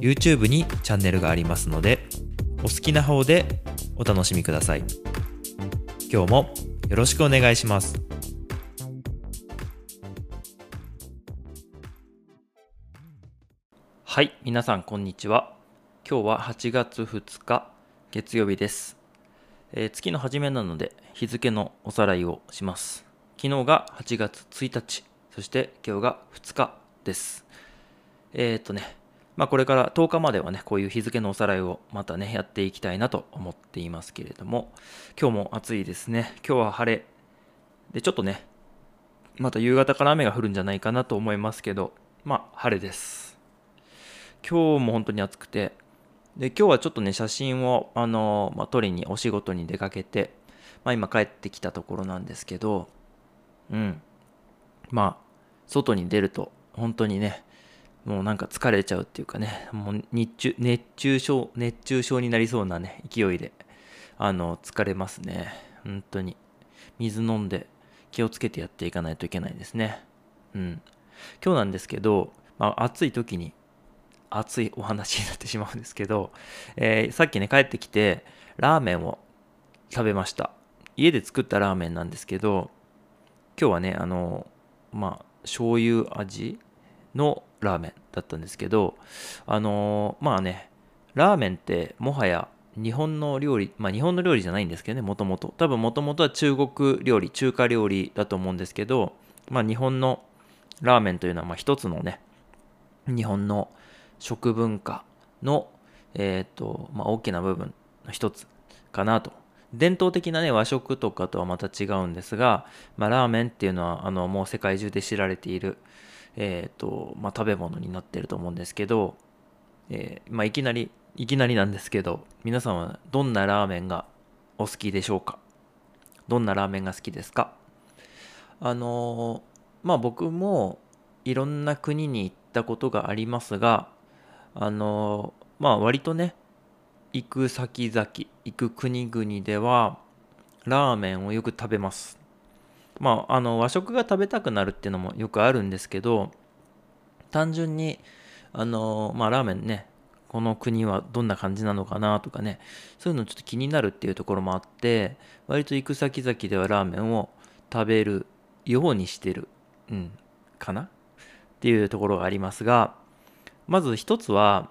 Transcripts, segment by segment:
YouTube にチャンネルがありますのでお好きな方でお楽しみください。今日もよろしくお願いします。はい皆さんこんにちは。今日は8月2日月曜日です、えー月の初めなので日付のおさらいをします。昨日が8月1日そして今日が2日です。えーっとねまあこれから10日まではねこういう日付のおさらいをまたねやっていきたいなと思っていますけれども今日も暑いですね。今日は晴れ。でちょっとねまた夕方から雨が降るんじゃないかなと思いますけどまあ晴れです。今日も本当に暑くて。で今日はちょっとね写真をあの、まあ、撮りにお仕事に出かけて、まあ、今帰ってきたところなんですけどうん。まあ外に出ると本当にねもうなんか疲れちゃうっていうかねもう日中熱中症熱中症になりそうなね勢いであの疲れますね。本当に。水飲んで気をつけてやっていかないといけないですね。うん。今日なんですけど、まあ、暑い時に熱いお話になってしまうんですけど、えーさっきね帰ってきてラーメンを食べました。家で作ったラーメンなんですけど今日はねあのまあ醤油味のラーメンだったんですけどあのまあねラーメンってもはや日本の料理まあ日本の料理じゃないんですけどねもともと多分もともとは中国料理中華料理だと思うんですけどまあ日本のラーメンというのはまあ一つのね日本の食文化の、えーとまあ、大きな部分の一つかなと。伝統的なね和食とかとはまた違うんですが、まあ、ラーメンっていうのはあのもう世界中で知られている、えーとまあ、食べ物になってると思うんですけど、えーまあ、いきなりいきなりなんですけど皆さんはどんなラーメンがお好きでしょうか？どんなラーメンが好きですか？あのーまあ僕もいろんな国に行ったことがありますがあのまあ割とね行く先々行く国々ではラーメンをよく食べます。まああの和食が食べたくなるっていうのもよくあるんですけど単純にあのまあラーメンねこの国はどんな感じなのかなとかねそういうのちょっと気になるっていうところもあって割と行く先々ではラーメンを食べるようにしてる、うん、かな？っていうところがありますがまず一つは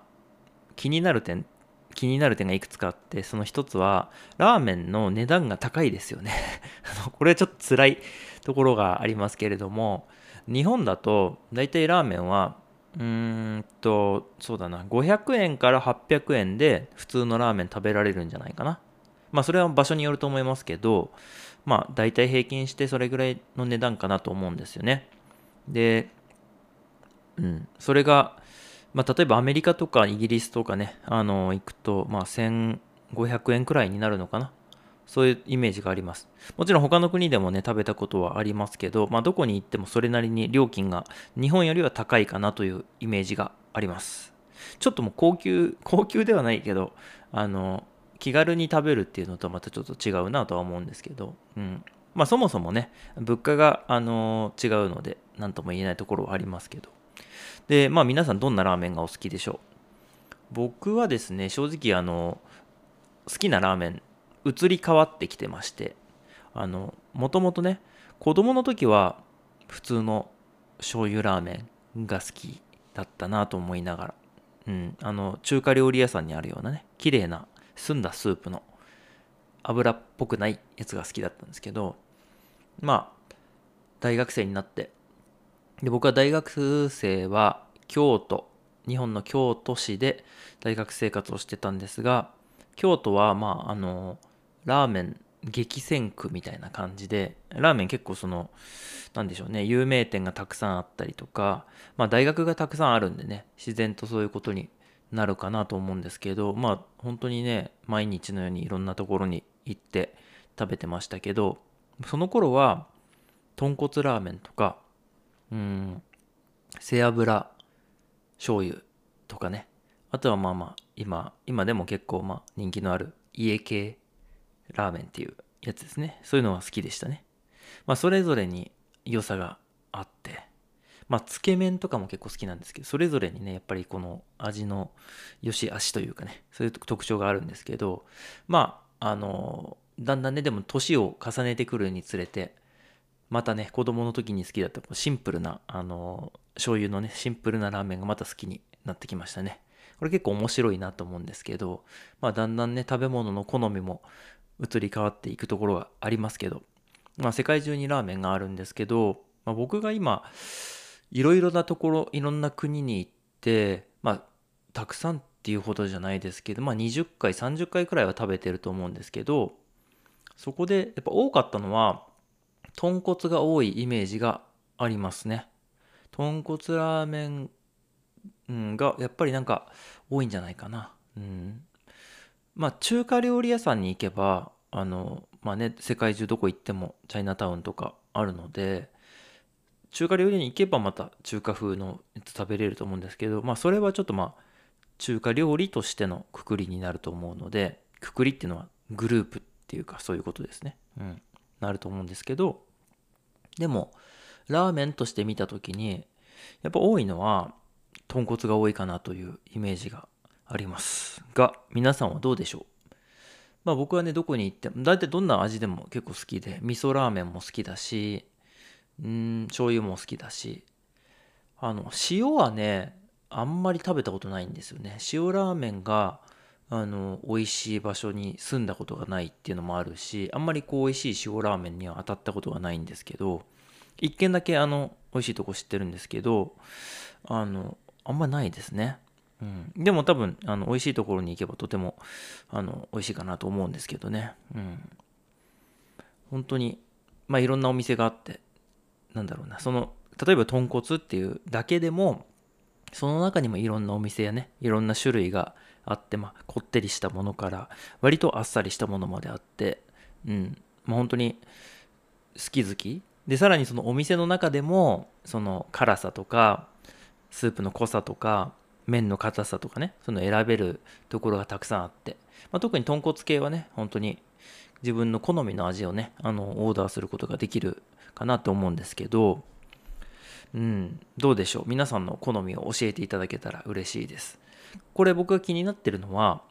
気になる点気になる点がいくつかあってその一つはラーメンの値段が高いですよね。これはちょっと辛いところがありますけれども日本だと大体ラーメンはうーんとそうだな500円から800円で普通のラーメン食べられるんじゃないかな。まあそれは場所によると思いますけどまあ大体平均してそれぐらいの値段かなと思うんですよね。でうんそれがまあ、例えばアメリカとかイギリスとかね、あの行くと、まあ、1500円くらいになるのかな。そういうイメージがあります。もちろん他の国でもね、食べたことはありますけど、まあ、どこに行ってもそれなりに料金が日本よりは高いかなというイメージがあります。ちょっともう高級、高級ではないけど、あの、気軽に食べるっていうのとはまたちょっと違うなとは思うんですけど、うん。まあそもそもね、物価が、あの違うので、何とも言えないところはありますけど。で、まあ皆さんどんなラーメンがお好きでしょう？僕はですね、正直あの、好きなラーメン、移り変わってきてまして、あの、もともとね、子供の時は普通の醤油ラーメンが好きだったなと思いながら、うん、あの、中華料理屋さんにあるようなね、綺麗な澄んだスープの油っぽくないやつが好きだったんですけど、まあ、大学生になって、で僕は大学生は京都日本の京都市で大学生活をしてたんですが京都はまああのラーメン激戦区みたいな感じでラーメン結構そのなんでしょうね有名店がたくさんあったりとかまあ大学がたくさんあるんでね自然とそういうことになるかなと思うんですけどまあ本当にね毎日のようにいろんなところに行って食べてましたけどその頃は豚骨ラーメンとかうん背脂醤油とかね。あとはまあまあ今今でも結構まあ人気のある家系ラーメンっていうやつですね。そういうのは好きでしたね。まあそれぞれに良さがあって。まあつけ麺とかも結構好きなんですけどそれぞれにねやっぱりこの味の良し悪しというかねそういう特徴があるんですけどまああのだんだんねでも年を重ねてくるにつれてまたね子供の時に好きだったシンプルなあの醤油のねシンプルなラーメンがまた好きになってきましたね。これ結構面白いなと思うんですけどまあだんだんね食べ物の好みも移り変わっていくところがありますけどまあ世界中にラーメンがあるんですけど、まあ、僕が今いろいろなところいろんな国に行ってまあたくさんっていうほどじゃないですけどまあ20回30回くらいは食べてると思うんですけどそこでやっぱ多かったのは豚骨が多いイメージがありますね豚骨ラーメン、がやっぱりなんか多いんじゃないかなうんまあ中華料理屋さんに行けばあのまあね世界中どこ行ってもチャイナタウンとかあるので中華料理に行けばまた中華風の食べれると思うんですけどまあそれはちょっとまあ中華料理としてのくくりになると思うのでくくりっていうのはグループっていうかそういうことですね。うん。なると思うんですけど、でも、ラーメンとして見た時に、やっぱ多いのは、豚骨が多いかなというイメージがあります。が、皆さんはどうでしょう？まあ僕はね、どこに行っても、大体どんな味でも結構好きで、味噌ラーメンも好きだし、うん、醤油も好きだし、あの、塩はね、あんまり食べたことないんですよね。塩ラーメンが、あの美味しい場所に住んだことがないっていうのもあるしあんまりこう美味しい塩ラーメンには当たったことがないんですけど一軒だけあの美味しいとこ知ってるんですけどあのあんまないですね、うん、でも多分あの美味しいところに行けばとてもあの美味しいかなと思うんですけどね、うん、本当にまあいろんなお店があってなんだろうな。その例えば豚骨っていうだけでもその中にもいろんなお店やねいろんな種類があって、まあ、こってりしたものから割とあっさりしたものまであって、うん、まあ、本当に好き好き。でさらにそのお店の中でもその辛さとかスープの濃さとか麺の硬さとかねその選べるところがたくさんあって、まあ、特に豚骨系はね本当に自分の好みの味をねあのオーダーすることができるかなと思うんですけどうん。どうでしょう？皆さんの好みを教えていただけたら嬉しいです。これ僕が気になってるのは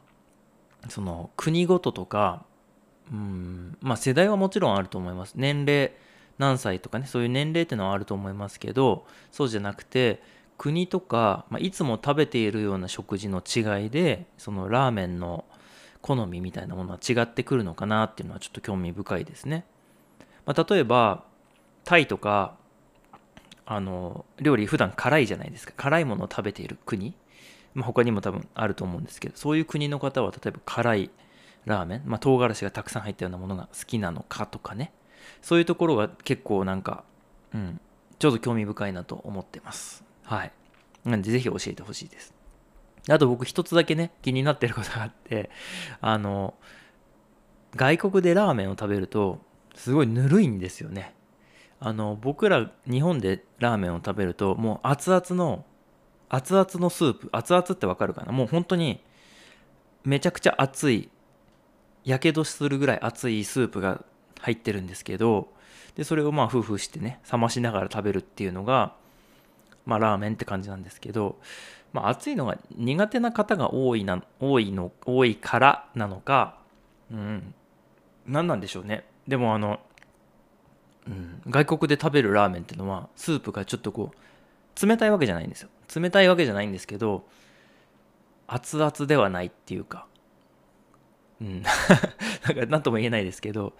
その国ごととかうん。まあ世代はもちろんあると思います。年齢何歳とかねそういう年齢ってのはあると思いますけどそうじゃなくて国とか、まあ、いつも食べているような食事の違いでそのラーメンの好みみたいなものは違ってくるのかなっていうのはちょっと興味深いですね。まあ、例えばタイとかあの料理普段辛いじゃないですか。辛いものを食べている国。まあ、他にも多分あると思うんですけどそういう国の方は例えば辛いラーメン、まあ、唐辛子がたくさん入ったようなものが好きなのかとかね。そういうところが結構なんか、うん、ちょっと興味深いなと思ってます。はい。なんでぜひ教えてほしいです。あと僕一つだけね気になってることがあってあの外国でラーメンを食べるとすごいぬるいんですよね。あの僕ら日本でラーメンを食べるともう熱々の熱々のスープ熱々ってわかるかな？もう本当にめちゃくちゃ熱いやけどするぐらい熱いスープが入ってるんですけどでそれをまあ夫婦してね冷ましながら食べるっていうのがまあラーメンって感じなんですけど、まあ、熱いのが苦手な方が多いな多いの多いからなのかうん何なんでしょうね。でもあの、うん、外国で食べるラーメンっていうのはスープがちょっとこう冷たいわけじゃないんですよ。冷たいわけじゃないんですけど熱々ではないっていうか。うん。なんか何とも言えないですけど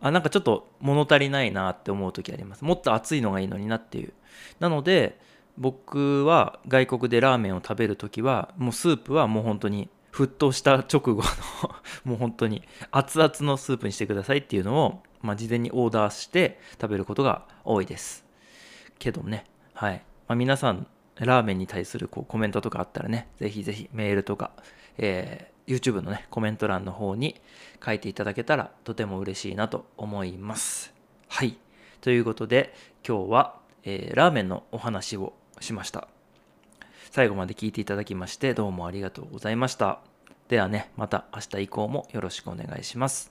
あなんかちょっと物足りないなって思う時あります。もっと熱いのがいいのになっていう。なので僕は外国でラーメンを食べる時はもうスープはもう本当に沸騰した直後の もう本当に熱々のスープにしてくださいっていうのを、まあ、事前にオーダーして食べることが多いですけどねはいまあ、皆さんラーメンに対するこうコメントとかあったらね、ぜひぜひメールとか、えー、YouTube のね、コメント欄の方に書いていただけたらとても嬉しいなと思います。はい。ということで、今日は、えー、ラーメンのお話をしました。最後まで聞いていただきましてどうもありがとうございました。ではね、また明日以降もよろしくお願いします。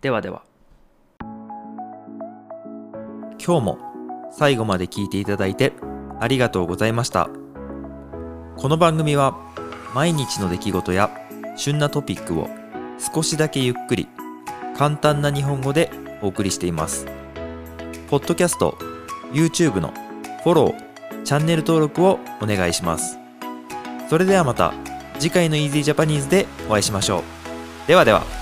ではでは。今日も最後まで聞いていただいてありがとうございました。この番組は毎日の出来事や旬なトピックを少しだけゆっくり簡単な日本語でお送りしています。ポッドキャスト、YouTube のフォロー、チャンネル登録をお願いします。それではまた次回の Easy Japanese でお会いしましょう。ではでは。